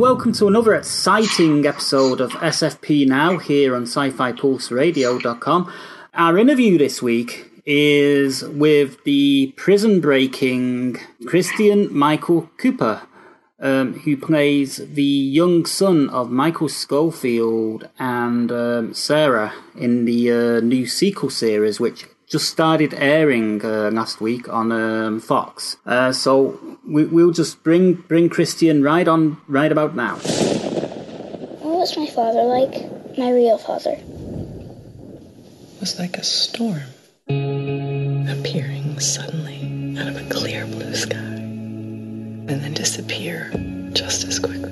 welcome to another exciting episode of SFP Now here on sci-fi-pulse-radio.com. Our interview this week is with the prison breaking Christian Michael Cooper, um, who plays the young son of Michael Scofield and um, Sarah in the uh, new sequel series, which just started airing uh, last week on um, Fox. Uh, so we, we'll just bring bring Christian right on right about now. What was my father like? My real father. was like a storm appearing suddenly out of a clear blue sky and then disappear just as quickly.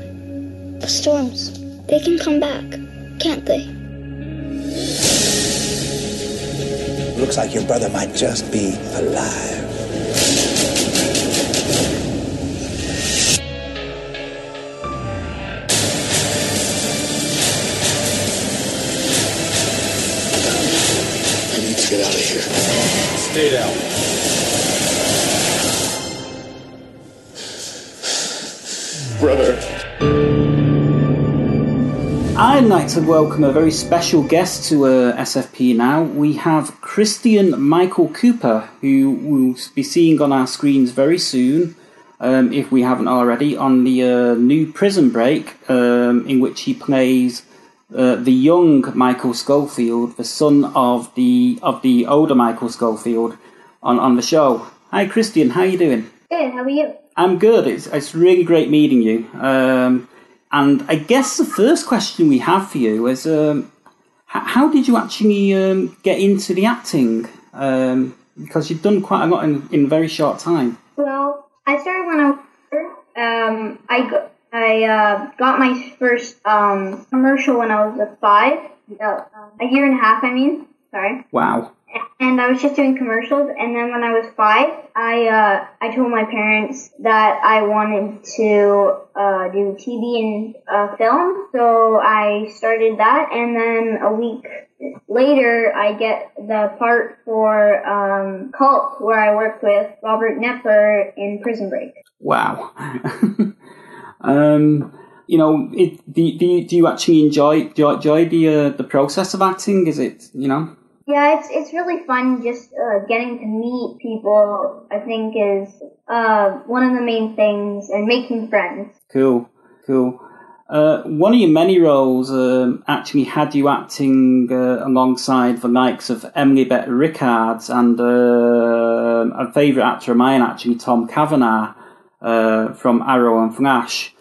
The storms, they can come back, can't they? Looks like your brother might just be alive. I need to get out of here. Stay down. Brother. I'd like to welcome a very special guest to uh, SFP now. We have Christian Michael Cooper, who we'll be seeing on our screens very soon, um, if we haven't already, on the uh, new Prison Break, um, in which he plays uh, the young Michael Scofield, the son of the of the older Michael Scofield, on, on the show. Hi, Christian. How are you doing? Good, how are you? I'm good. It's it's really great meeting you. Um, and I guess the first question we have for you is, um, how did you actually um, get into the acting? Um, because you've done quite a lot in, in a very short time. Well, I started when I was. Um, I go- I uh, got my first um, commercial when I was five, uh, a year and a half. I mean, sorry. Wow. And I was just doing commercials. And then when I was five, I uh, I told my parents that I wanted to uh, do TV and uh, film. So I started that, and then a week later, I get the part for um, Cult, where I work with Robert Knepper in Prison Break. Wow. um, you know, it, do, do, you- do you actually enjoy do you enjoy the uh, the process of acting? Is it you know? Yeah, it's it's really fun just uh, getting to meet people. I think is uh, one of the main things, and making friends. Cool, cool. Uh, one of your many roles um, actually had you acting uh, alongside the likes of Emily Bett Rickards and uh, a favourite actor of mine, actually Tom Cavanagh uh, from Arrow and Flash.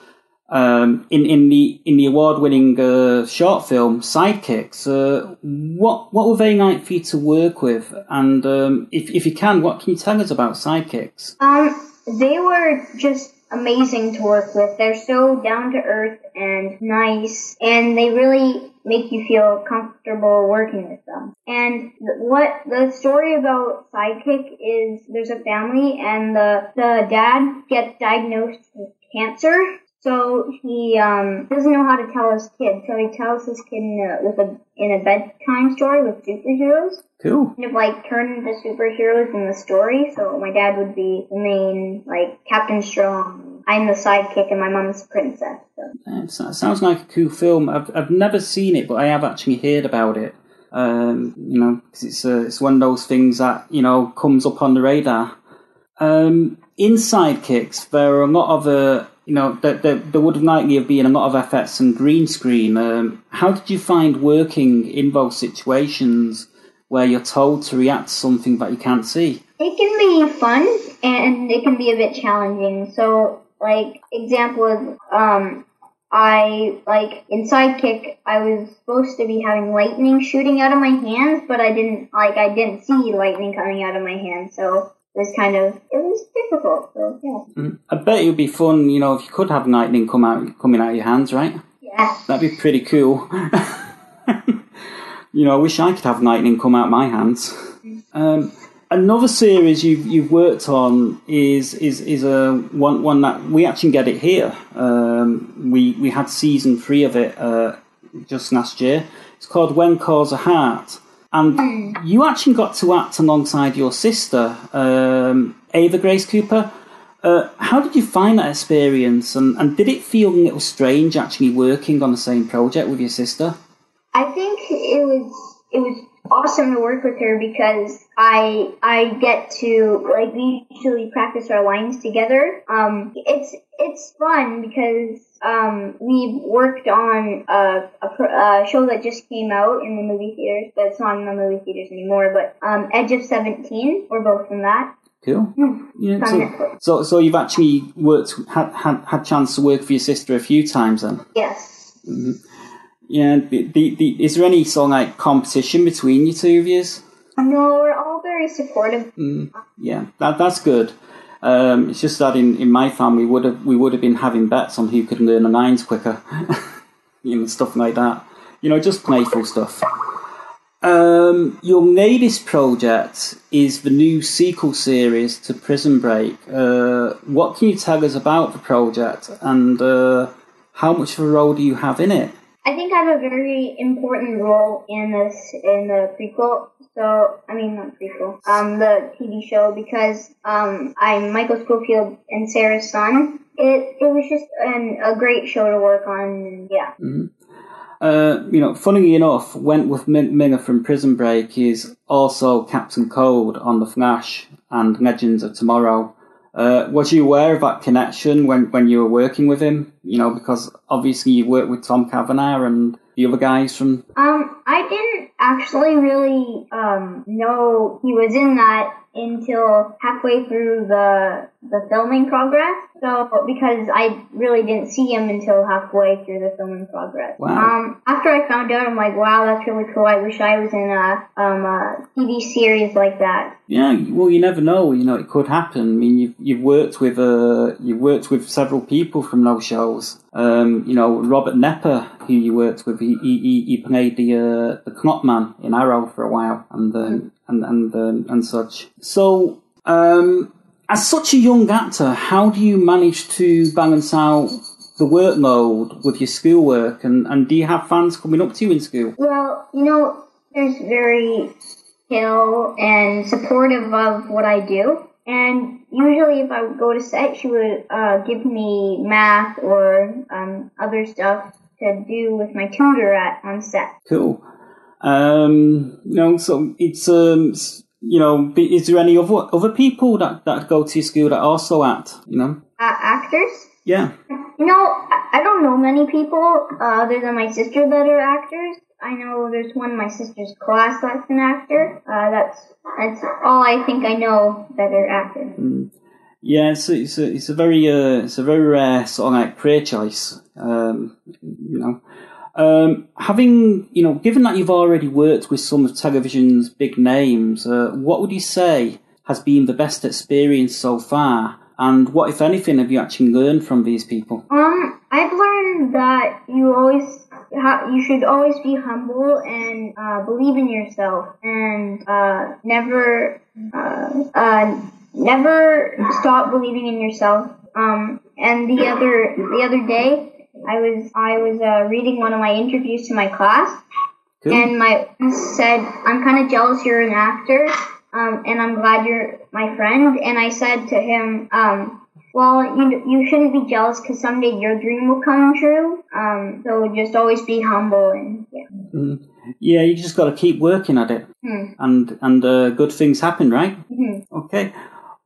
Um, in in the in the award winning uh, short film Sidekicks, uh, what what were they like for you to work with? And um, if if you can, what can you tell us about Sidekicks? Um, they were just amazing to work with. They're so down to earth and nice, and they really make you feel comfortable working with them. And what the story about Sidekick is there's a family and the, the dad gets diagnosed with cancer. So he um, doesn't know how to tell his kid, so he tells his kid in a, with a in a bedtime story with superheroes Cool. kind of like turn into superheroes in the story. So my dad would be the main, like Captain Strong. I'm the sidekick, and my mom's princess. So. Sounds like a cool film. I've I've never seen it, but I have actually heard about it. Um, you know, 'cause it's uh, it's one of those things that you know comes up on the radar. Um, in Sidekicks, there are a lot of uh, you know, there, there, would likely have been a lot of effects and green screen. Um, how did you find working in those situations where you're told to react to something that you can't see? It can be fun and it can be a bit challenging. So, like, example is, um, I, like, in Sidekick, I was supposed to be having lightning shooting out of my hands, but I didn't, like, I didn't see lightning coming out of my hands, so was kind of, it was difficult, so, yeah. Mm. I bet it would be fun, you know, if you could have lightning come out, coming out of your hands, right? Yeah. That'd be pretty cool. you know, I wish I could have lightning come out my hands. Um, another series you've you've worked on is is is a one one that we actually get it here. Um, we we had season three of it uh, just last year. It's called When Calls a Heart, and you actually got to act alongside your sister, um, Ava Grace Cooper. Uh, how did you find that experience, and, and did it feel a little strange actually working on the same project with your sister? I think it was it was awesome to work with her because I I get to like we usually practice our lines together. Um, it's it's fun because um, we've worked on a, a, a, show that just came out in the movie theaters, but it's not in the movie theaters anymore. But um, Edge of Seventeen, we're both in that. Cool. Yeah, so, so, so you've actually worked had had had chance to work for your sister a few times then. Yes. Mm-hmm. Yeah. The, the, the, is there any sort of like competition between you two of yous? No, we're all very supportive. Mm, yeah, that that's good. Um, it's just that in, in my family would have we would have been having bets on who could learn the nines quicker, you know, stuff like that. You know, just playful stuff. Um, your latest project is the new sequel series to Prison Break. Uh, what can you tell us about the project, and uh, how much of a role do you have in it? I think I have a very important role in this in the prequel. So I mean not prequel, um, the TV show because um, I'm Michael Scofield and Sarah's son. It it was just an, a great show to work on. Yeah. Mm-hmm. Uh, you know, funnily enough, Wentworth Miller from Prison Break is also Captain Cold on The Flash and Legends of Tomorrow. Uh, was you aware of that connection when, when you were working with him? You know, because obviously you worked with Tom Cavanagh and the other guys from. Um, I didn't actually really um, know he was in that until halfway through the the filming progress. So because I really didn't see him until halfway through the filming progress. Wow. Um, after I found out, I'm like, wow, that's really cool. I wish I was in a um a TV series like that. Yeah, well, you never know. You know, it could happen. I mean, you've you've worked with uh you've worked with several people from those shows. Um, you know, Robert Knepper, who you worked with, he he, he played the uh, the Knotman in Arrow for a while, and um, and and um, and such. So, um, as such a young actor, how do you manage to balance out the workload with your schoolwork, and and do you have fans coming up to you in school? Well, you know, there's very chill and supportive of what I do. And usually, if I would go to set, she would uh, give me math or um, other stuff to do with my tutor at on set. Cool. Um, you know, so it's um, you know, is there any other other people that that go to school that also act? You know, uh, actors. Yeah. You know, I don't know many people uh, other than my sister that are actors. I know there's one in my sister's class that's an actor. Uh, that's that's all I think I know that are actors. Mm. Yeah, it's a, it's a, it's a very uh, it's a very rare sort of like career choice. Um, you know, um, having you know, given that you've already worked with some of television's big names, uh, what would you say has been the best experience so far? And what, if anything, have you actually learned from these people? Um, I've learned that you always you should always be humble and uh, believe in yourself and uh, never uh, uh, never stop believing in yourself. Um, and the other the other day, I was I was uh, reading one of my interviews to my class, Cool. and my said, "I'm kind of jealous you're an actor." Um, and I'm glad you're my friend. And I said to him, um, well, you, you shouldn't be jealous because someday your dream will come true. Um, so just always be humble and yeah. Mm. Yeah, you just got to keep working at it, Hmm. and and uh, good things happen, right? Mhm. Okay.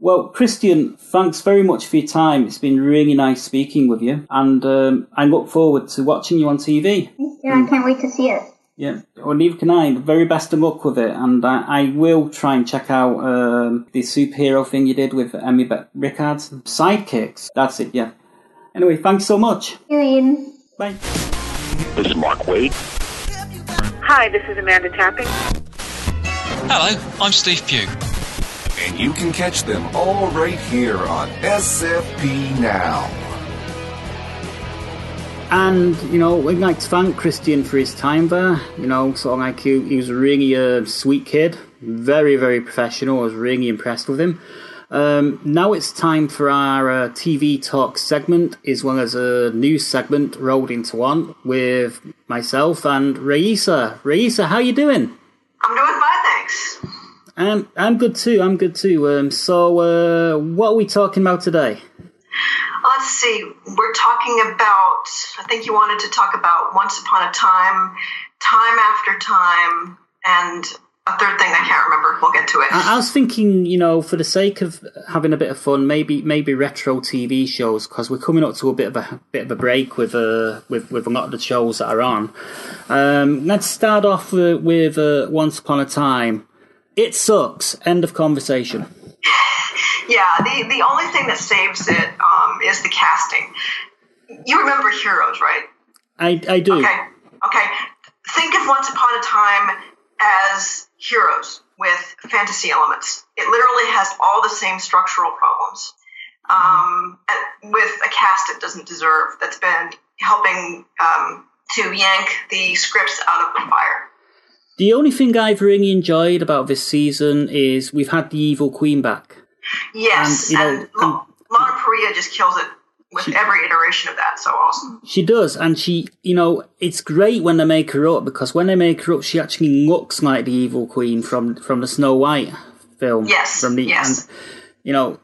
Well, Christian, thanks very much for your time. It's been really nice speaking with you, and um, I look forward to watching you on TV. Yeah, I can't wait to see it. Yeah, well, neither can I. Very best of luck with it, and I, I will try and check out um, the superhero thing you did with Emmy Be- Rickards. Sidekicks. That's it, yeah. Anyway, thanks so much. See you, Eden. Bye. This is Mark Wade. Hi, this is Amanda Tapping. Hello, I'm Steve Pugh. And you can catch them all right here on SFP Now. And, you know, we'd like to thank Christian for his time there. You know, sort of like he, he was a really uh, sweet kid. Very, very professional. I was really impressed with him. Um, now it's time for our uh, TV talk segment, as well as a news segment rolled into one with myself and Raisa. Raisa, how you doing? I'm doing fine, thanks. I'm I'm good too. I'm good too. Um, so uh, what are we talking about today? Let's see. We're talking about. I think you wanted to talk about Once Upon a Time, Time After Time, and a third thing I can't remember. We'll get to it. I, I was thinking, you know, for the sake of having a bit of fun, maybe maybe retro TV shows because we're coming up to a bit of a bit of a break with uh, with with a lot of the shows that are on. Um, let's start off with, with uh, Once Upon a Time. It sucks. End of conversation. Yeah, the the only thing that saves it um, is the casting. You remember Heroes, right? I I do. Okay. Okay. Think of Once Upon a Time as Heroes with fantasy elements. It literally has all the same structural problems. Um, with a cast it doesn't deserve that's been helping um, to yank the scripts out of the fire. The only thing I've really enjoyed about this season is we've had the Evil Queen back. Yes, And, you and, know, Lo- Lana Parrilla just kills it with every iteration of that. So awesome. She does, and she, you know, it's great when they make her up because when they make her up, she actually looks like the evil queen from from the Snow White film. Yes, from the yes. and you know,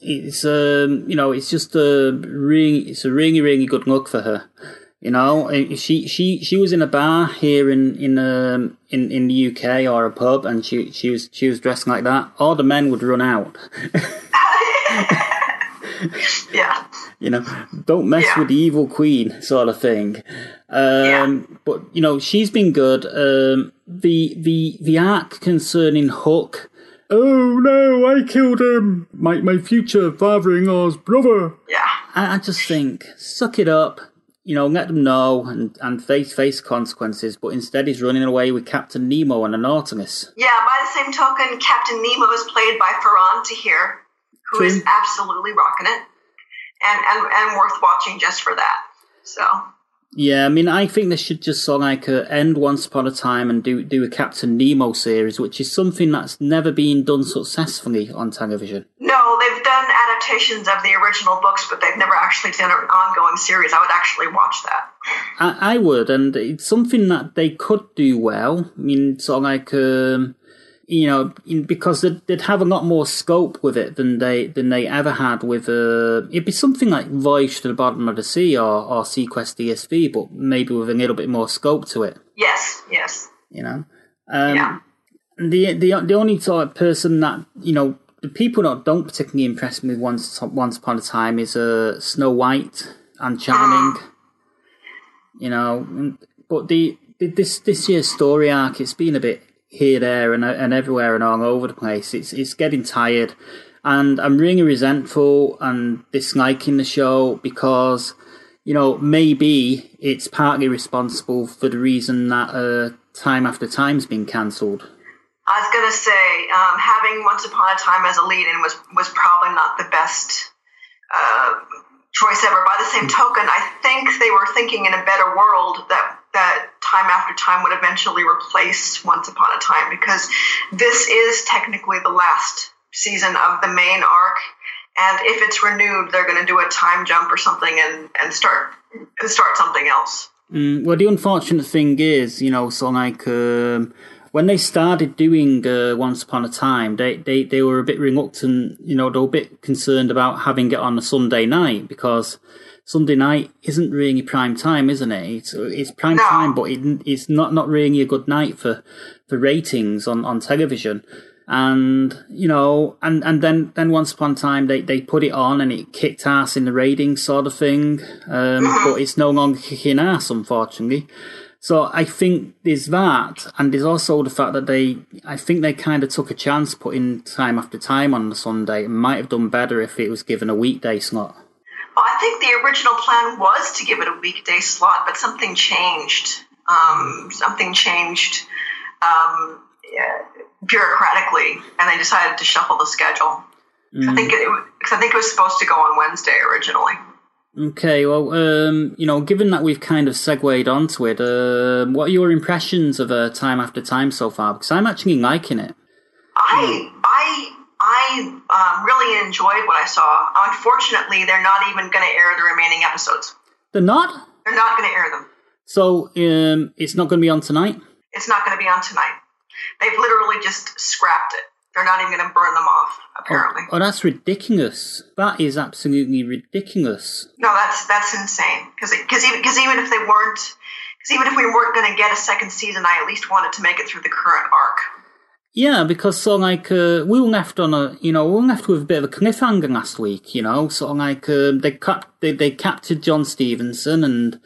it's um, you know, it's just a really, it's a really, really good look for her. You know, she she she was in a bar here in in um in in the UK or a pub, and she she was she was dressed like that. All the men would run out. Yeah. you know, don't mess Yeah. with the evil queen, sort of thing. Um, But you know, she's been good. Um, the the the arc concerning Hook. Oh no! I killed him. My my future father-in-law's brother. Yeah. I, I just think, suck it up. You know, let them know and, and face face consequences. But instead, he's running away with Captain Nemo and an Nautilus. Yeah, by the same token, Captain Nemo is played by Faran Tahir, who is absolutely rocking it, and, and and worth watching just for that. So Yeah, I mean, I think they should just sort of like uh, end Once Upon a Time and do do a Captain Nemo series, which is something that's never been done successfully on television. no, they've done adaptations of the original books, but they've never actually done an ongoing series. I would actually watch that. I, I would, and it's something that they could do well. I mean, sort of like, um, you know, in, because they'd, they'd have a lot more scope with it than they than they ever had with. Uh, it'd be something like Voyage to the Bottom of the Sea or or seaQuest DSV, but maybe with a little bit more scope to it. Yes, yes, You know. Um, yeah. the the the only sort of person that you know the people that don't particularly impress me once once upon a time is uh Snow White and Charming. You know, but the, the this this year's story arc it's been a bit here there and and everywhere and all over the place. It's it's getting tired, and I'm really resentful and disliking the show because you know maybe it's partly responsible for the reason that uh time after time's been cancelled. I was gonna say um, having Once Upon a Time as a lead-in was was probably not the best uh, choice ever. By the same token, I think they were thinking in a better world that that Time After Time would eventually replace Once Upon a Time because this is technically the last season of the main arc. And if it's renewed, they're going to do a time jump or something and, and start and start something else. Mm, well, the unfortunate thing is, you know, so like um, when they started doing uh, Once Upon a Time, they, they, they were a bit reluctant. You know, they were a bit concerned about having it on a Sunday night because Sunday night isn't really prime time, isn't it? It's it's prime time, but it, it's not not really a good night for for ratings on on television. and you know, and and then then once upon a time they they put it on and it kicked ass in the ratings, sort of thing. Um, but it's no longer kicking ass, unfortunately. So I think there's that, and there's also the fact that they, I think they kind of took a chance putting time after time on the Sunday. It might have done better if it was given a weekday slot. Well, I think the original plan was to give it a weekday slot, but something changed. Um, something changed um, yeah, bureaucratically, and they decided to shuffle the schedule. Mm. I think it, cause I think it was supposed to go on Wednesday originally. Okay, well, um, you know, given that we've kind of segued onto it, uh, what are your impressions of uh, Time After Time so far? Because I'm actually liking it. I, I, I um, really enjoyed what I saw. Unfortunately, they're not even going to air the remaining episodes. They're not. They're not going to air them. So um, it's not going to be on tonight. It's not going to be on tonight. They've literally just scrapped it. They're not even going to burn them off, apparently. Oh, oh, that's ridiculous. That is absolutely ridiculous. No, that's that's insane. Because even, cause even if they weren't, because even if we weren't going to get a second season, I at least wanted to make it through the current arc. Yeah, because so like uh, we were left on a you know we were left with a bit of a cliffhanger last week. You know, sort of like uh, they cut they they captured John Stevenson and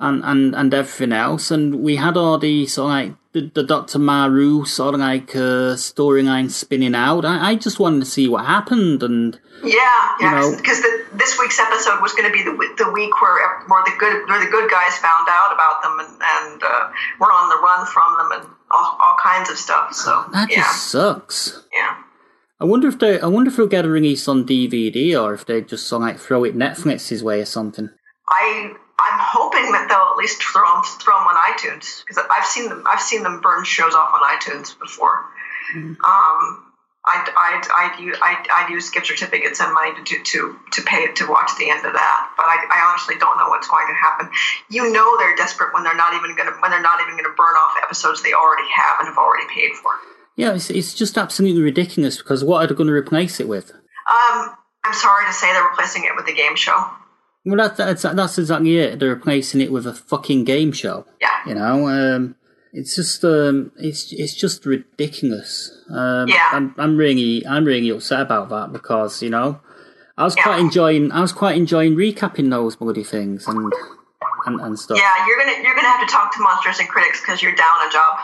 and and and everything else, and we had all the sort of like the, the Dr. Maru sort of like uh, storyline spinning out. I, I just wanted to see what happened, and yeah, yeah, because you know, this week's episode was going to be the the week where where the good where the good guys found out about them and and uh, were on the run from them and all, all kinds of stuff. So that yeah. just sucks. Yeah. I wonder if they I wonder if they'll get a release on DVD or if they just sort of like throw it Netflix's way or something. I I'm hoping that they'll at least throw them, throw them on iTunes because I've seen them I've seen them burn shows off on iTunes before. Mm-hmm. Um, I'd, I'd, I'd, use, I'd, I'd use gift certificates and money to, to, to, to pay to watch the end of that. But I, I honestly don't know what's going to happen. You know they're desperate when they're not even going to when they're not even going to burn off episodes they already have and have already paid for. Yeah, it's, it's just absolutely ridiculous because what are they going to replace it with? Um, I'm sorry to say they're replacing it with a game show. Well, that, that's that's exactly it. They're replacing it with a fucking game show. Yeah. You know, um, it's just um, it's it's just ridiculous. Um, yeah. I'm I'm really I'm really upset about that because you know I was yeah. quite enjoying I was quite enjoying recapping those bloody things and and, and stuff. Yeah, you're gonna you're gonna have to talk to monsters and critics because you're down a job.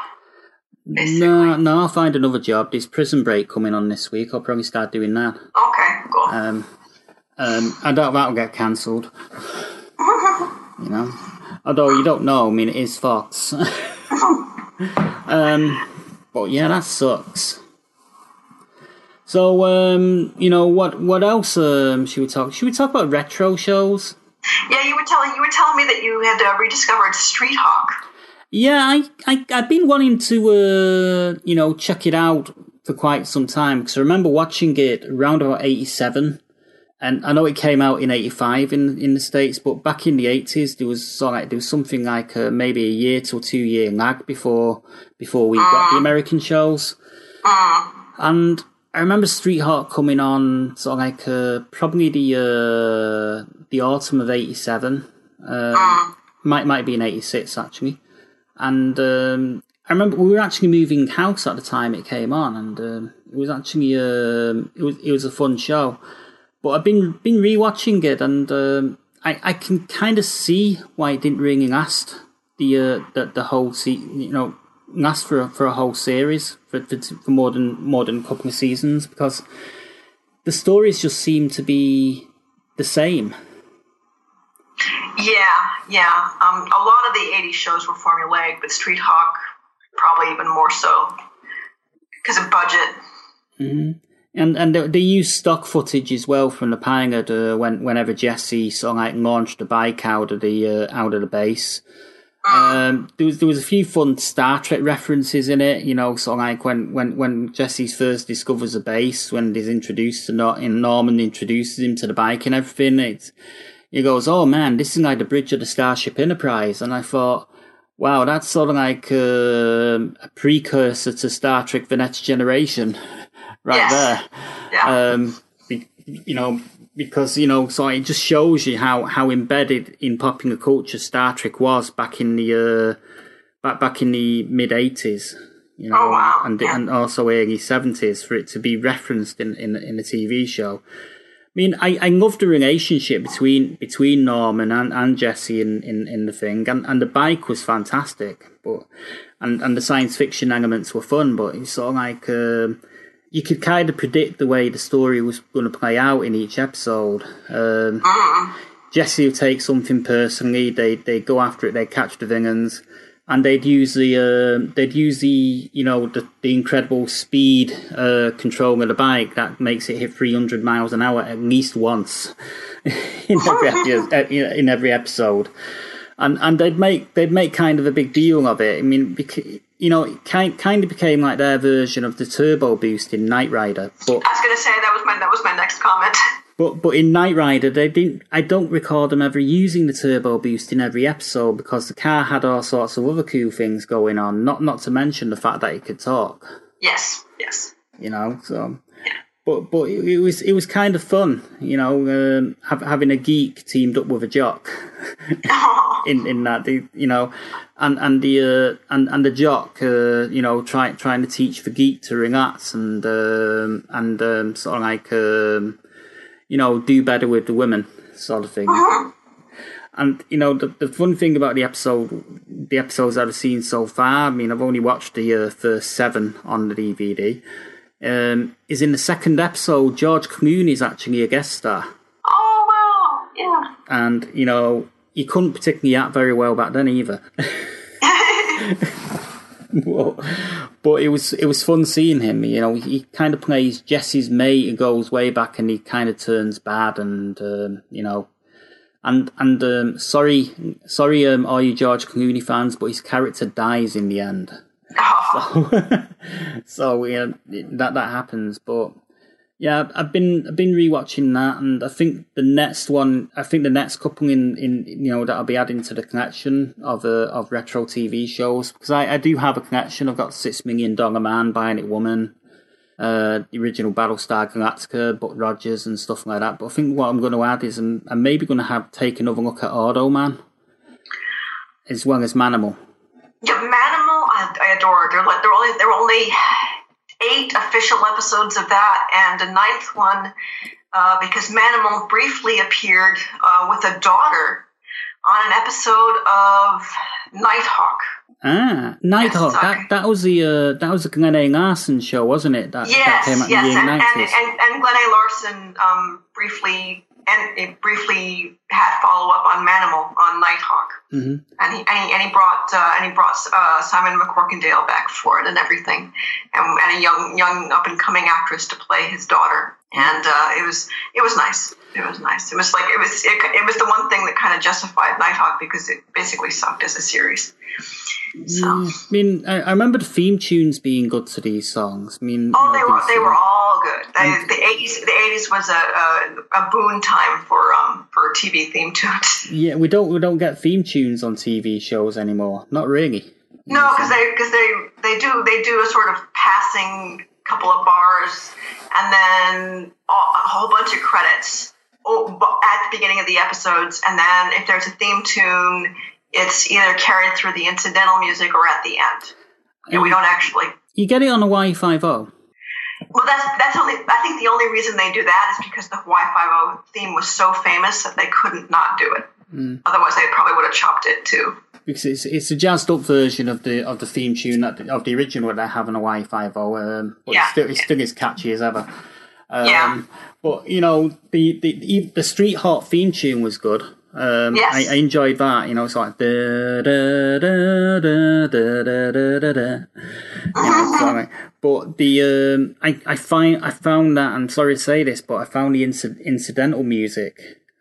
Basically. No, no, I'll find another job. There's Prison Break coming on this week. I'll probably start doing that. Okay, cool. Um, um, I doubt that'll get cancelled. you know, although you don't know. I mean, it is Fox. um, but yeah, that sucks. So, um, you know, what what else um, should we talk? Should we talk about retro shows? Yeah, you were telling you were telling me that you had uh, rediscovered Street Hawk. Yeah, I, I I've been wanting to uh, you know check it out for quite some time because I remember watching it around about eighty seven and I know it came out in '85 in in the states, but back in the '80s there was sort of like there was something like uh, maybe a year to two year lag before before we got the American shows, and I remember Street Hawk coming on sort of like uh, probably the uh, the autumn of '87, um, might might be in '86 actually, and um, I remember we were actually moving house at the time it came on, and um, it was actually um, it was it was a fun show. But I've been been rewatching it, and um, I I can kind of see why it didn't really last the uh, the the whole se- you know last for a, for a whole series for, for for more than more than a couple of seasons because the stories just seem to be the same. Yeah, yeah. Um, a lot of the '80s shows were formulaic, but Street Hawk probably even more so because of budget. Mm-hmm. And and they, they use stock footage as well from the pilot uh, when whenever Jesse sort of like launched the bike out of the uh, out of the base. Um, there was there was a few fun Star Trek references in it, you know, sort of like when when when Jesse first discovers a base, when he's introduced to not in Norman introduces him to the bike and everything. It's he goes, "Oh man, this is like the bridge of the Starship Enterprise," and I thought, "Wow, that's sort of like uh, a precursor to Star Trek: The Next Generation." right yes. there. Yeah. Um, be, you know, because you know, so it just shows you how how embedded in popular culture Star Trek was back in the uh, back back in the mid eighties. You know, oh, wow. and yeah. and also early seventies for it to be referenced in in in a TV show. I mean, I, I love the relationship between between Norman and, and Jesse in, in, in the thing, and, and the bike was fantastic, but and, and the science fiction elements were fun, but it's sort of like um, you could kind of predict the way the story was going to play out in each episode. Um. Jesse would take something personally, they they go after it, they catch the villains, and they'd use the uh, they'd use the you know the, the incredible speed uh, control of the bike that makes it hit 300 miles an hour at least once in every in every episode, and and they'd make they'd make kind of a big deal of it. I mean, because, you know, it kind kind of became like their version of the turbo boost in Knight Rider. But I was going to say that was my that was my next comment. But but in Knight Rider, they didn't. I don't recall them ever using the turbo boost in every episode because the car had all sorts of other cool things going on. Not not to mention the fact that it could talk. Yes, yes. You know, so. But but it, it was it was kind of fun, you know, um, have, having a geek teamed up with a jock. in in that, the, you know, and and the uh, and and the jock, uh, you know, trying trying to teach the geek to relax and um, and um, sort of like. Um, you know, do better with the women, sort of thing. Uh-huh. And you know, the, the fun thing about the episode, the episodes I've seen so far. I mean, I've only watched the uh, first seven on the DVD. Um, is in the second episode, George Clooney is actually a guest star. Oh wow! Yeah. And you know, he couldn't particularly act very well back then either. but, but it was it was fun seeing him. You know, he kind of plays Jesse's mate and goes way back, and he kind of turns bad, and um, you know, and and um, sorry, sorry, um, all you George Clooney fans, but his character dies in the end. So, so yeah, that that happens, but yeah, I've been I've been rewatching that, and I think the next one, I think the next couple in, in you know that I'll be adding to the collection of uh, of retro TV shows because I, I do have a collection. I've got Six Million Dollar Man, Bionic Woman, uh, the original Battlestar Galactica, Buck Rogers, and stuff like that. But I think what I'm going to add is I'm, I'm maybe going to have take another look at Automan as well as Manimal. Yeah, Manimal, I, adore. They're like they're only they're only eight official episodes of that, and a ninth one uh, because Manimal briefly appeared uh, with a daughter on an episode of Nighthawk. Ah, Nighthawk. Yes, that that was the uh, that was the Glen A. Larson show, wasn't it? That, yes, that came out yes, in the and, and, 90s. and, and Glen A. Larson um, briefly and it briefly had follow up on Manimal on Nighthawk, mm-hmm. and he and he, and he brought uh, and he brought uh, Simon MacCorkindale back for it and everything, and, and a young young up and coming actress to play his daughter, and uh, it was it was nice. It was nice. It was like it was it, it was the one thing that kind of justified Nighthawk because it basically sucked as a series. So. I mean, I, I, remember the theme tunes being good to these songs. I mean, oh, they were they were all The eighties the eighties was a, a, a boon time for um for TV theme tunes. Yeah, we don't we don't get theme tunes on TV shows anymore. Not really. No, because they because they they do they do a sort of passing couple of bars and then a whole bunch of credits at the beginning of the episodes, and then if there's a theme tune it's either carried through the incidental music or at the end. And we don't actually. You get it on Hawaii Five-0. Well, that's that's only. I think the only reason they do that is because the Hawaii Five-0 theme was so famous that they couldn't not do it. Mm. Otherwise, they probably would have chopped it too. Because it's it's a jazzed up version of the of the theme tune that, of the original that they have on Hawaii Five-0. Um, but yeah, it's still, it's still as catchy as ever. Um, yeah. But you know the, the the Street Hawk theme tune was good. Um, yes. I, I, enjoyed that. You know, it's like da da da da da da da da. You know, so, but the um, I I find I found that I'm sorry to say this, but I found the inc- incidental music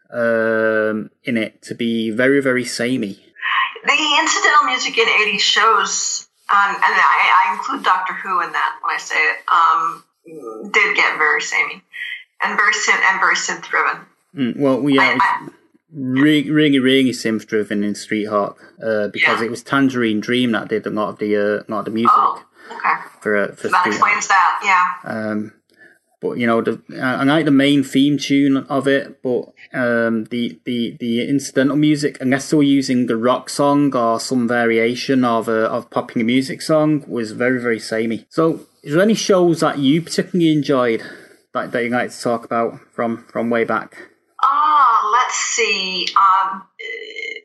um, in it to be very very samey. The incidental music in '80s shows, um, and I, I, include Doctor Who in that when I say it, um, did get very samey and very synth and very synth driven. Mm, well, yeah. I, really, really, really synth driven in Street Hawk uh, because yeah. it was Tangerine Dream that did a lot of the uh, lot of the music oh, okay. for uh, for that Street explains Hawk. that, yeah. Um, but you know, the, I like the main theme tune of it, but um, the the the incidental music, unless they were using a rock song or some variation of a of popping music song, was very very samey. So, is there any shows that you particularly enjoyed that, that you like to talk about from from way back? Ah, let's see. Um,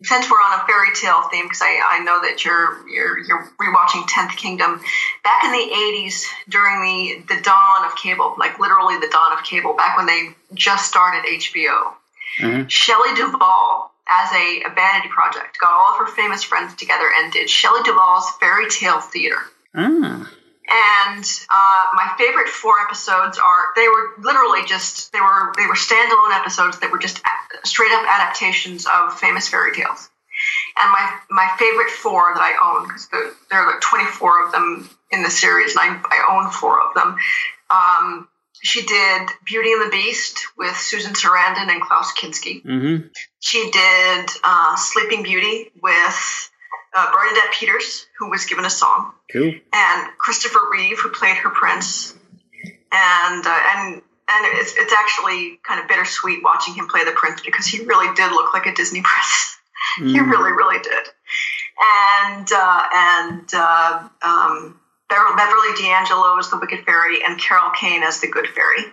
since we're on a fairy tale theme, because I, I know that you're you're you're rewatching Tenth Kingdom. Back in the '80s, during the the dawn of cable, like literally the dawn of cable, back when they just started HBO, mm-hmm. Shelley Duvall, as a, a vanity project, got all of her famous friends together and did Shelley Duvall's fairy tale theater. Ah. And uh, my favorite four episodes are they were literally just they were they were standalone episodes that were just straight up adaptations of famous fairy tales. And my my favorite four that I own because the, there are like 24 of them in the series, and I, I own four of them. Um, she did Beauty and the Beast with Susan Sarandon and Klaus Kinski. Mm-hmm. She did uh, Sleeping Beauty with uh, Bernadette Peters, who was given a song. Cool. And Christopher Reeve, who played her prince. And uh, and and it's it's actually kind of bittersweet watching him play the prince because he really did look like a Disney prince. Mm. he really really did. And uh, and uh, um, Beverly D'Angelo as the Wicked Fairy and Carol Kane as the Good Fairy.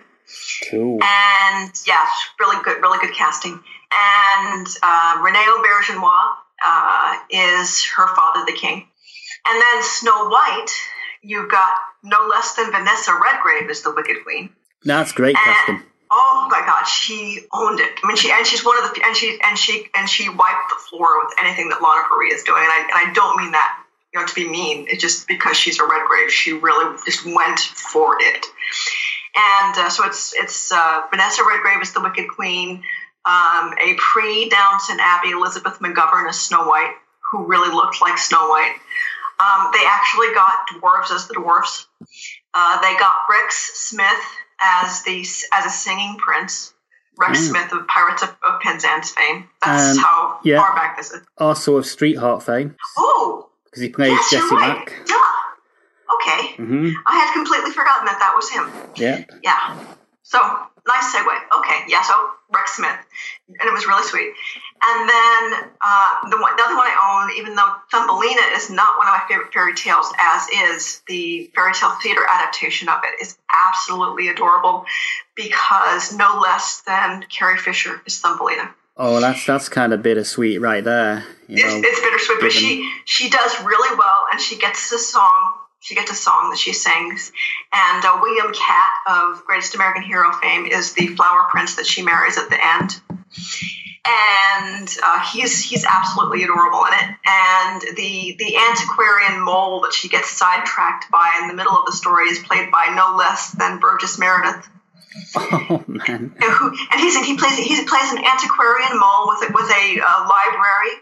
Cool. And yeah, really good, really good casting. And uh, Rene Auberjonois uh, is her father, the king. And then Snow White, you've got no less than Vanessa Redgrave as the Wicked Queen. That's great casting. Oh my God, she owned it. I mean, she and she's one of the and she and she and she wiped the floor with anything that Lana Parrilla is doing. And I and I don't mean that you know to be mean. It's just because she's a Redgrave, she really just went for it. And uh, so it's it's uh, Vanessa Redgrave is the Wicked Queen um, a pre Downton Abbey Elizabeth McGovern as Snow White, who really looked like Snow White. Um, they actually got dwarves as the dwarves. Uh, they got Rex Smith as the as a singing prince. Rex mm. Smith of Pirates of, of Penzance fame. That's um, how yeah. far back this is. Also of Street Hawk fame. Oh, because he plays Jesse right. Mack. Yeah. Okay. Mm-hmm. I had completely forgotten that that was him. Yeah. Yeah. So nice segue. Okay, yeah. So Rex Smith, and it was really sweet. And then uh, the, one, the other one I own, even though Thumbelina is not one of my favorite fairy tales, as is the fairy tale theater adaptation of it, is absolutely adorable because no less than Carrie Fisher is Thumbelina. Oh, that's that's kind of bittersweet right there. You know, it's, it's bittersweet, given... but she she does really well, and she gets the song she gets a song that she sings. And uh, William Katt of Greatest American Hero fame is the flower prince that she marries at the end. And uh, he's he's absolutely adorable in it. And the the antiquarian mole that she gets sidetracked by in the middle of the story is played by no less than Burgess Meredith. Oh man! And, who, and he's he plays he plays an antiquarian mole with a, with a uh, library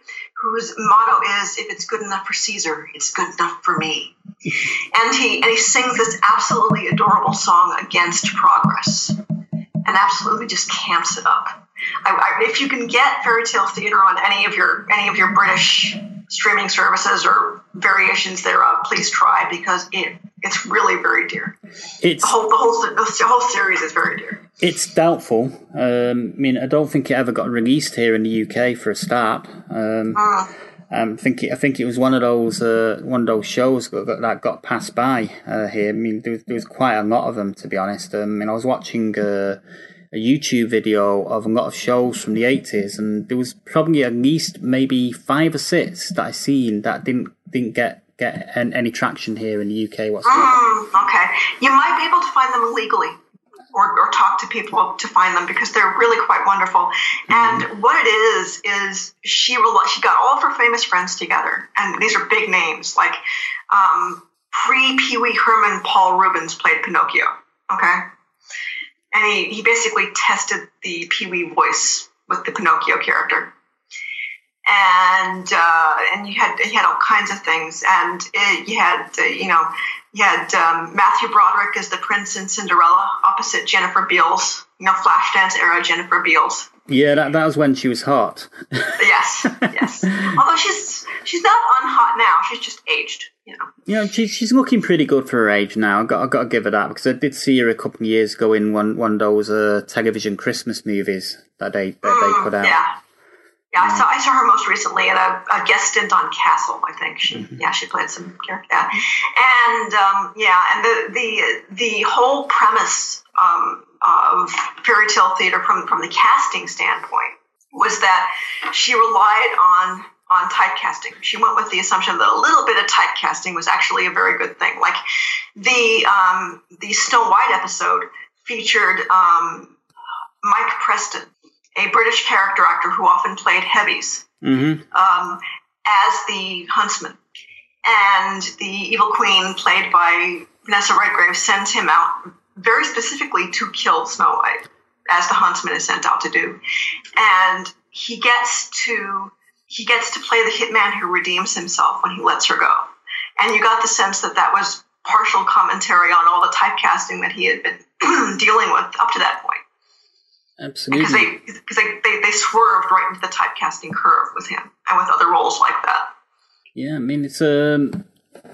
whose motto is "If it's good enough for Caesar, it's good enough for me." And he and he sings this absolutely adorable song against progress, and absolutely just camps it up. I, I, if you can get fairy tale theater on any of your any of your British streaming services or variations thereof, please try because it it's really very dear. It's the whole the whole, the whole series is very dear. It's doubtful. Um, I mean, I don't think it ever got released here in the UK for a start. Um, uh. Um, think it, I think it was one of those uh, one of those shows that, that got passed by uh, here. I mean, there was, there was, quite a lot of them to be honest. Um, I mean, I was watching uh, a YouTube video of a lot of shows from the eighties, and there was probably at least maybe five or six that I seen that didn't didn't get get any traction here in the UK whatsoever. Mm, okay, you might be able to find them illegally or, or talk to people to find them because they're really quite wonderful. And mm-hmm. what it is is she she got all of her famous friends together, and these are big names like um, pre Pee Wee Herman, Paul Reubens played Pinocchio. Okay, and he he basically tested the Pee Wee voice with the Pinocchio character. And uh, and you had you had all kinds of things, and it, you had uh, you know you had um, Matthew Broderick as the prince in Cinderella, opposite Jennifer Beals, you know, Flashdance era Jennifer Beals. Yeah, that, that was when she was hot. yes, yes. Although she's she's not unhot now, she's just aged. You know, you know, she, she's looking pretty good for her age now. I got I got to give her that because I did see her a couple of years ago in one one of those uh, television Christmas movies that they that they put out. Yeah. Yeah, I saw I saw her most recently in a, a guest stint on Castle. I think she Mm-hmm. yeah she played some character yeah. and um, yeah and the the the whole premise um, of fairy tale theater from from the casting standpoint was that she relied on on typecasting. She went with the assumption that a little bit of typecasting was actually a very good thing. Like the um, the Snow White episode featured um, Mike Preston, a British character actor who often played heavies, Mm-hmm. um, as the huntsman. And the evil queen, played by Vanessa Redgrave, sends him out very specifically to kill Snow White, as the huntsman is sent out to do. And he gets to he gets to play the hitman who redeems himself when he lets her go. And you got the sense that that was partial commentary on all the typecasting that he had been dealing with up to that point Absolutely. because they because they, they, they swerved right into the typecasting curve with him and with other roles like that. Yeah, I mean it's um,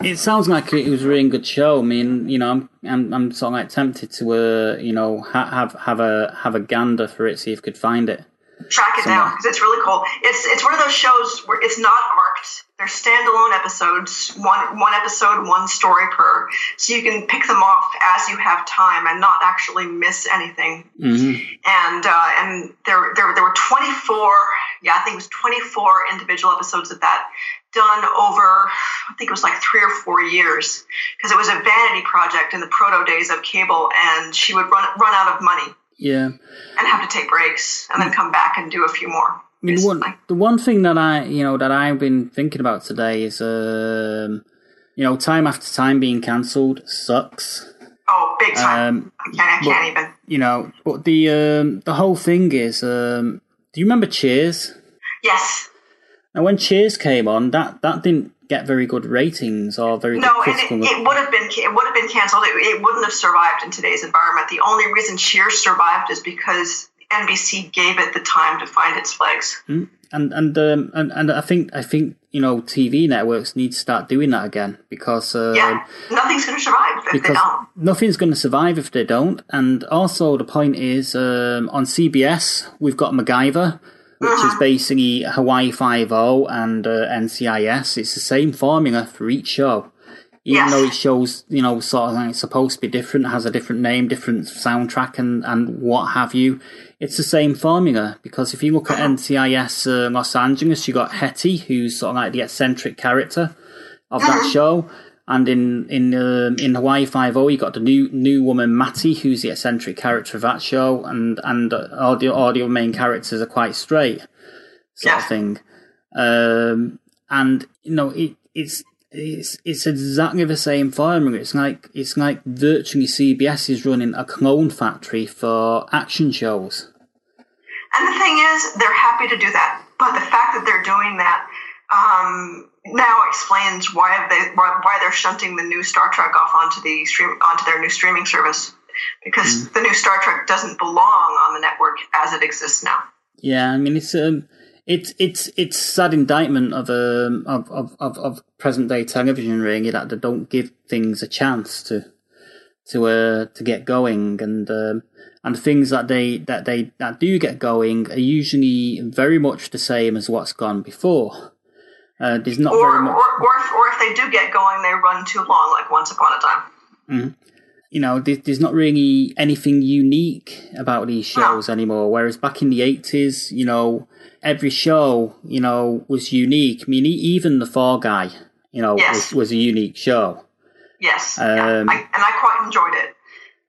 it sounds like it was a really good show. I mean, you know, I'm I'm, I'm sort of like tempted to uh, you know, ha- have have a have a gander for it, see if I could find it. Track it down because it's really cool. It's it's one of those shows where it's not arced. They're standalone episodes, one one episode, one story per, so you can pick them off as you have time and not actually miss anything. Mm-hmm. And uh, and there, there there were 24, yeah, I think it was 24 individual episodes of that done over I think it was like three or four years because it was a vanity project in the proto days of cable, and she would run run out of money Yeah. and have to take breaks and then come back and do a few more. I mean, the one, the one thing that I, you know, that I've been thinking about today is, um, you know, time after time being cancelled sucks. Oh, big time! Um, I can't, I can't even. You know, but the um, the whole thing is, um, do you remember Cheers? Yes. Now, when Cheers came on, that that didn't get very good ratings or very No, good and critical. it, it would have been it would have been canceled. It, it wouldn't have survived in today's environment. The only reason Cheers survived is because NBC gave it the time to find its legs. Mm, and and um, and and I think I think you know TV networks need to start doing that again because uh, Yeah, nothing's going to survive if they don't. nothing's going to survive if they don't. And also the point is um, on CBS we've got MacGyver, which Uh-huh. is basically Hawaii Five-0 and uh, NCIS. It's the same formula for each show. Even Yes. though it show's, you know, sort of like supposed to be different, has a different name, different soundtrack, and, and what have you, it's the same formula. Because if you look at NCIS uh, Los Angeles, you got Hetty, who's sort of like the eccentric character of that show, and in in um, in Hawaii Five-0, you got the new new woman Matty, who's the eccentric character of that show, and and all the all the main characters are quite straight, sort of thing. Um, and you know, it it's it's it's exactly the same formula. It's like it's like virtually CBS is running a clone factory for action shows. And the thing is, they're happy to do that. But the fact that they're doing that um, now explains why they why, why they're shunting the new Star Trek off onto the stream onto their new streaming service because the new Star Trek doesn't belong on the network as it exists now. Yeah, I mean it's um it's it's it's sad indictment of um of of of, of present day television really that they don't give things a chance to to uh to get going and um and things that they that they that do get going are usually very much the same as what's gone before. Uh, there's not or, very much. or, or, if, or if they do get going, they run too long, like Once Upon a Time. Mm. You know, there's, there's not really anything unique about these shows anymore. Whereas back in the 80s, you know, every show, you know, was unique. I mean, even The Fall Guy, you know, Yes. was, was a unique show. Yes, yeah, Um, I, and I quite enjoyed it.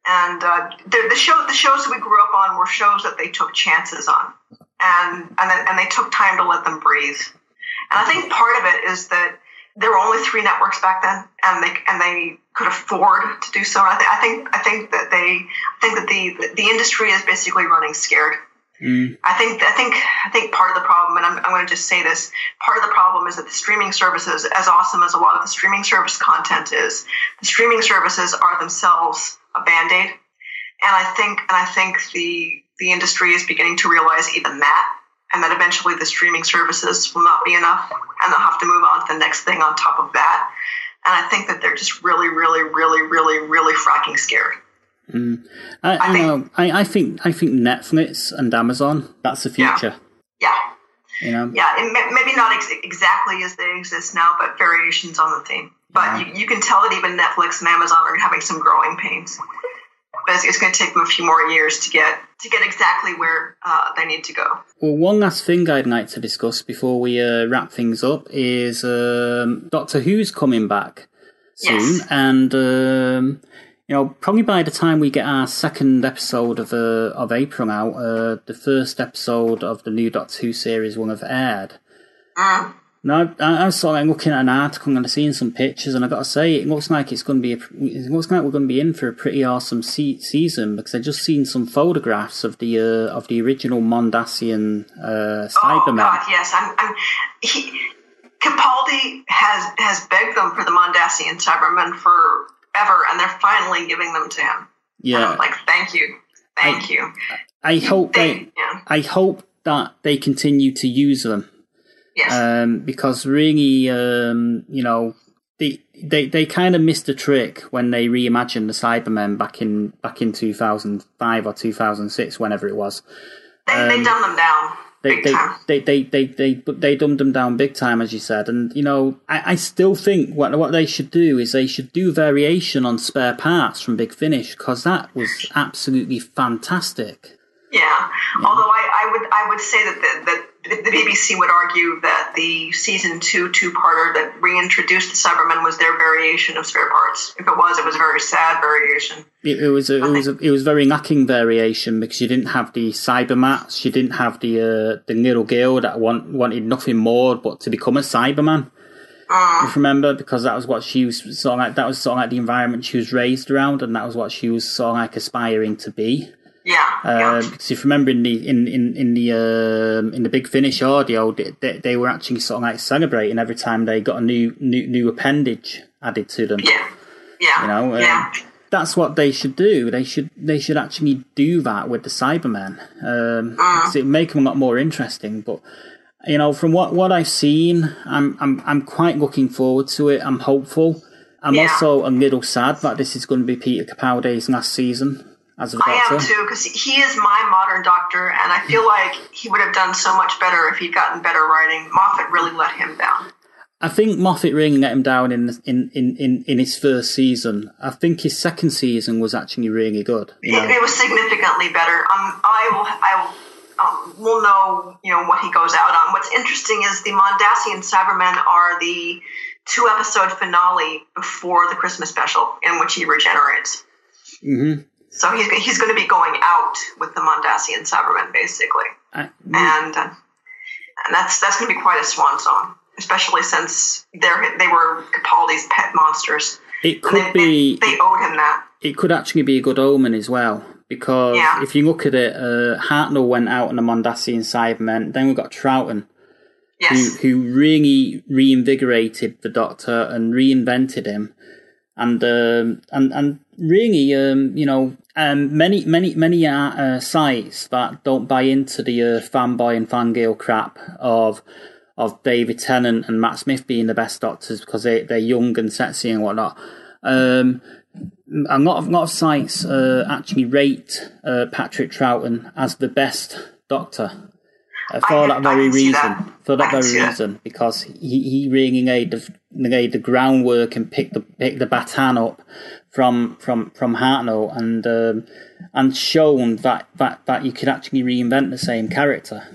And uh, the, the show, the shows that we grew up on were shows that they took chances on, and and then, and they took time to let them breathe. And I think part of it is that there were only three networks back then, and they and they could afford to do so. And I, th- I think I think that they I think that the the industry is basically running scared. Mm. I think I think I think part of the problem, and I'm, I'm going to just say this: part of the problem is that the streaming services, as awesome as a lot of the streaming service content is, the streaming services are themselves a band aid, and I think and I think the the industry is beginning to realize even that, and that eventually the streaming services will not be enough, and they'll have to move on to the next thing on top of that. and I think that they're just really, really, really, really, really fracking scary. Mm. I, I, think, know, I, I think I think Netflix and Amazon that's the future. Yeah. yeah. You know. Yeah, maybe not ex- exactly as they exist now, but variations on the theme. But yeah. you, you can tell that even Netflix and Amazon are having some growing pains. But it's, it's going to take them a few more years to get to get exactly where uh, they need to go. Well, one last thing I'd like to discuss before we uh, wrap things up is um, Doctor Who's coming back soon, yes. and um, you know, probably by the time we get our second episode of uh, of April out, uh, the first episode of the new Doctor Who series will have aired. Mm. No, I, I was sort of looking at an article and seeing some pictures, and I got to say, it looks like it's going to be. A, it looks like we're going to be in for a pretty awesome se- season because I just seen some photographs of the uh, of the original Mondasian uh, Cybermen. Oh God, yes, I'm. I'm he, Capaldi has has begged them for the Mondasian Cybermen forever, and they're finally giving them to him. Yeah, like thank you, thank I, you. I hope they. they yeah. I hope that they continue to use them Yes. Um, because really, um, you know, they they they kind of missed a trick when they reimagined the Cybermen back in back in two thousand five or two thousand six, whenever it was. They um, they dumbed them down. They, they, they, they, they, they, they, they dumbed them down big time, as you said. And, you know, I, I still think what, what they should do is they should do variation on spare parts from Big Finish, because that was absolutely fantastic. Yeah. yeah. Although I, I would I would say that the, that the BBC would argue that the season two two-parter that reintroduced the Cybermen was their variation of spare parts. If it was, it was a very sad variation. It, it was a, it was a, it was very lacking variation because you didn't have the Cybermats, you didn't have the uh, the little girl that want, wanted nothing more but to become a Cyberman. If you remember, because that was what she was sort of like. That was sort of like the environment she was raised around, and that was what she was sort of like aspiring to be. Yeah, uh, yeah. If you remember in the in in in the um, in the Big Finish audio, they, they were actually sort of like celebrating every time they got a new new new appendage added to them. Yeah, yeah. You know, um, yeah. That's what they should do. They should they should actually do that with the Cybermen. Um, uh, it make them a lot more interesting. But you know, from what what I've seen, I'm I'm I'm quite looking forward to it. I'm hopeful. I'm yeah. also a little sad that this is going to be Peter Capaldi's last season as a doctor. I am too, because he is my modern doctor, and I feel like he would have done so much better if he'd gotten better writing. Moffat really let him down. I think Moffat really let him down in in, in, in, in his first season. I think his second season was actually really good. It, it, was significantly better. Um, I will I will, um, will know you know what he goes out on. What's interesting is the Mondasian Cybermen are the two episode finale before the Christmas special in which he regenerates. Mm-hmm. So he's, he's going to be going out with the Mondasian Cybermen, basically. I, and uh, and that's that's going to be quite a swan song, especially since they're they were Capaldi's pet monsters. It could they, be. They, they, owed him that. It could actually be a good omen as well. Because yeah. if you look at it, uh, Hartnell went out on the Mondasian Cybermen. Then we've got Troughton, yes. who, who really reinvigorated the Doctor and reinvented him. And um, and and really, um, you know, um, many, many, many uh, uh, sites that don't buy into the uh, fanboy and fangirl crap of of David Tennant and Matt Smith being the best doctors because they they're young and sexy and whatnot. Um, a lot of lot of sites uh, actually rate uh, Patrick Troughton as the best doctor. Uh, for that very reason, that. for that very reason, because he, he really laid the laid the groundwork and picked the picked the baton up from from from Hartnell and um, and shown that, that that you could actually reinvent the same character.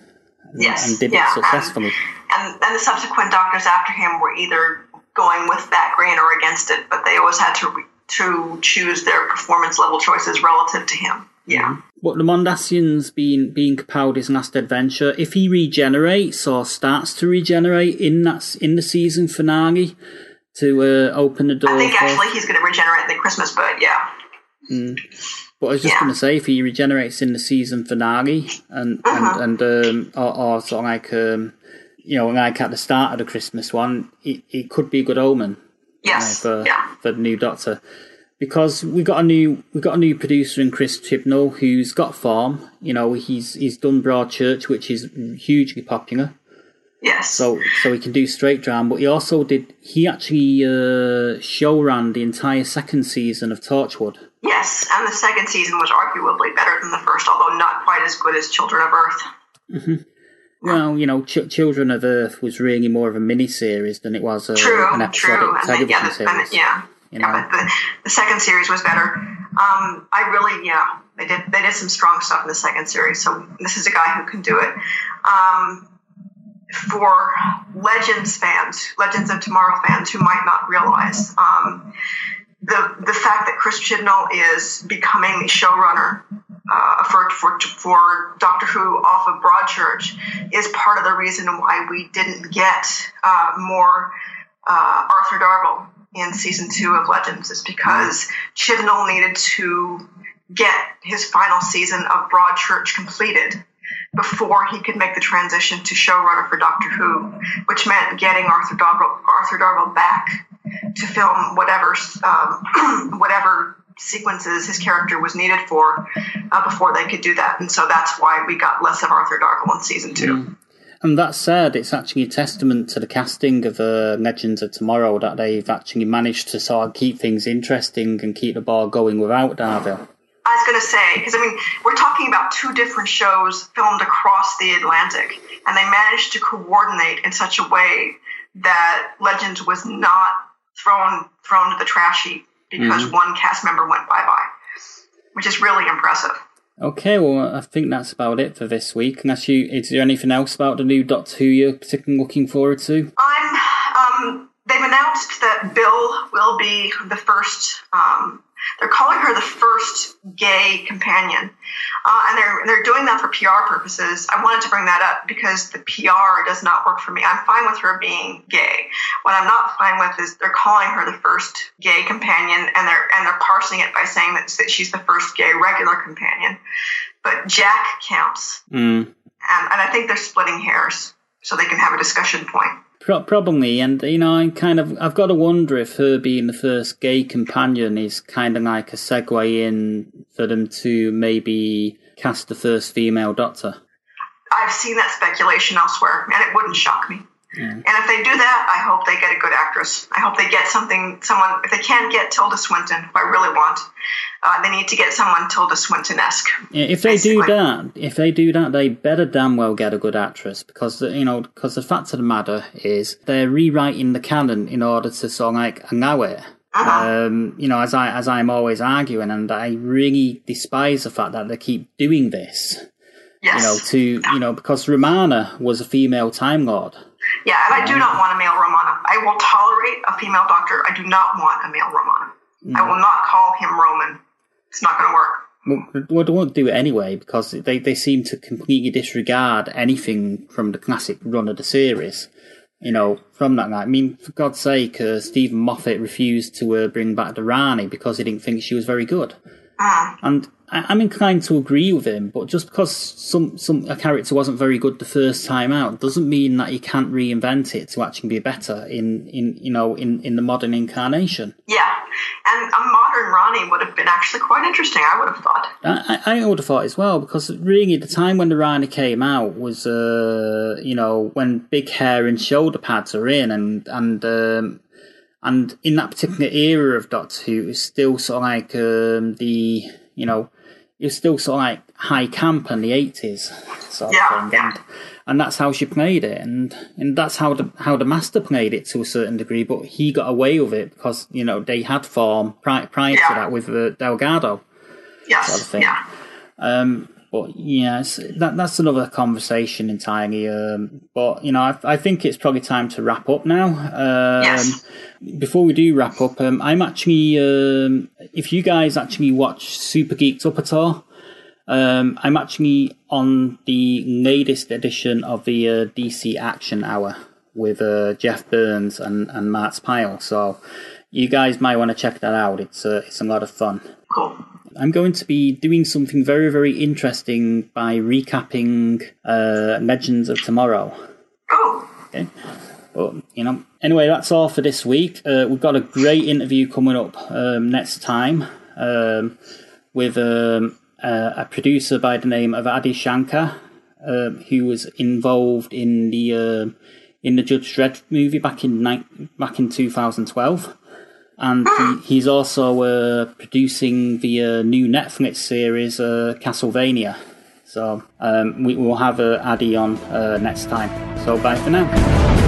And, yes, and did yeah, it successfully. And, and, and the subsequent doctors after him were either going with that grain or against it, but they always had to to choose their performance level choices relative to him. Yeah. But the Mondasian's being being Capaldi's last adventure, if he regenerates or starts to regenerate in that in the season finale to uh, open the door. I think for, actually he's going to regenerate the Christmas, bird. yeah. Mm. But I was just Yeah. going to say, if he regenerates in the season finale and Uh-huh. and and um, or, or sort of like um, you know like at the start of the Christmas one, it, it could be a good omen. you know, Yes. for yeah. for the new Doctor. Because we got a new we got a new producer in Chris Chibnall who's got form. You know, he's he's done Broadchurch, which is hugely popular. Yes. So so he can do straight drama, but he also did. He actually uh, show ran the entire second season of Torchwood. Yes, and the second season was arguably better than the first, although not quite as good as Children of Earth. hmm Well, you know, Ch- Children of Earth was really more of a mini series than it was a, True, an episodic true. And then, television yeah, the, series. and, yeah, you yeah, know. but the, the second series was better. Um, I really, yeah, they did they did some strong stuff in the second series. So this is a guy who can do it. Um, for Legends fans, Legends of Tomorrow fans who might not realize, um, the the fact that Chris Chibnall is becoming the showrunner uh, for, for for Doctor Who off of Broadchurch is part of the reason why we didn't get uh, more uh, Arthur Darvill in season two of Legends is because Chibnall needed to get his final season of Broadchurch completed before he could make the transition to showrunner for Doctor Who, which meant getting Arthur Darvill, Arthur Darvill back to film whatever um, whatever sequences his character was needed for uh, before they could do that, and so that's why we got less of Arthur Darvill in season two. And that said, it's actually a testament to the casting of uh, Legends of Tomorrow that they've actually managed to sort of keep things interesting and keep the ball going without Darvill. I was going to say, because I mean, we're talking about two different shows filmed across the Atlantic, and they managed to coordinate in such a way that Legends was not thrown thrown to the trash heap because Mhm. one cast member went bye bye, which is really impressive. Okay, well, I think that's about it for this week. Unless you, is there anything else about the new Doctor Who you're particularly looking forward to? I'm. Um, they've announced that Bill will be the first. Um, they're calling her the first gay companion, uh, and they're they're doing that for PR purposes. I wanted to bring that up because the PR does not work for me. I'm fine with her being gay. What I'm not fine with is they're calling her the first gay companion, and they're and they're parsing it by saying that, that she's the first gay regular companion. But Jack counts, Mm. and, and I think they're splitting hairs so they can have a discussion point. Pro- probably, and you know, I kind of, I've got to wonder if her being the first gay companion is kind of like a segue in for them to maybe cast the first female Doctor. I've seen that speculation elsewhere, and it wouldn't shock me. And if they do that, I hope they get a good actress. I hope they get something, someone. If they can get Tilda Swinton, who I really want, uh, they need to get someone Tilda Swinton esque. Yeah, if they do that, if they do that, they better damn well get a good actress because you know, because the fact of the matter is they're rewriting the canon in order to of like allow it. Um, you know, as I as I'm always arguing, and I really despise the fact that they keep doing this. Yes. You know, to you know, because Romana was a female Time Lord. Yeah, and I do not want a male Romana. I will tolerate a female doctor. I do not want a male Romana. I will not call him Roman. It's not going to work. Well, well, they won't do it anyway because they, they seem to completely disregard anything from the classic run of the series. You know, from that night. I mean, for God's sake, uh, Steven Moffat refused to uh, bring back the Rani because he didn't think she was very good. And I, I'm inclined to agree with him, but just because some some a character wasn't very good the first time out doesn't mean that he can't reinvent it to actually be better in, in you know in, in the modern incarnation. Yeah, and a modern Rani would have been actually quite interesting. I would have thought. I, I I would have thought as well because really the time when the Rani came out was uh you know when big hair and shoulder pads are in and and um, and in that particular era of Doctor Who it was still sort of like um, the you know it was still sort of like high camp in the eighties sort of thing and and that's how she played it and and that's how the how the master played it to a certain degree but he got away with it because you know they had form prior, prior to that with uh, Delgado Yes. sort of thing. Um, but yes, that that's another conversation entirely. Um, but you know, I, I think it's probably time to wrap up now. Um, Yes. Before we do wrap up, um, I'm actually, um, if you guys actually watch Super Geeked Up at all, um, I'm actually on the latest edition of the uh, DC Action Hour with uh, Jeff Burns and, and Matt Pyle. So you guys might want to check that out. It's uh, it's a lot of fun. Cool. I'm going to be doing something very, very interesting by recapping uh, Legends of Tomorrow. Oh. Okay. But, you know, anyway, that's all for this week. Uh, we've got a great interview coming up um, next time um, with um, uh, a producer by the name of Adi Shankar. um, who was involved in the uh, in the Judge Dredd movie back in ni- back in 2012, and he, he's also uh, producing the uh, new Netflix series uh, Castlevania. So um, we will have uh, Adi on next time. So bye for now.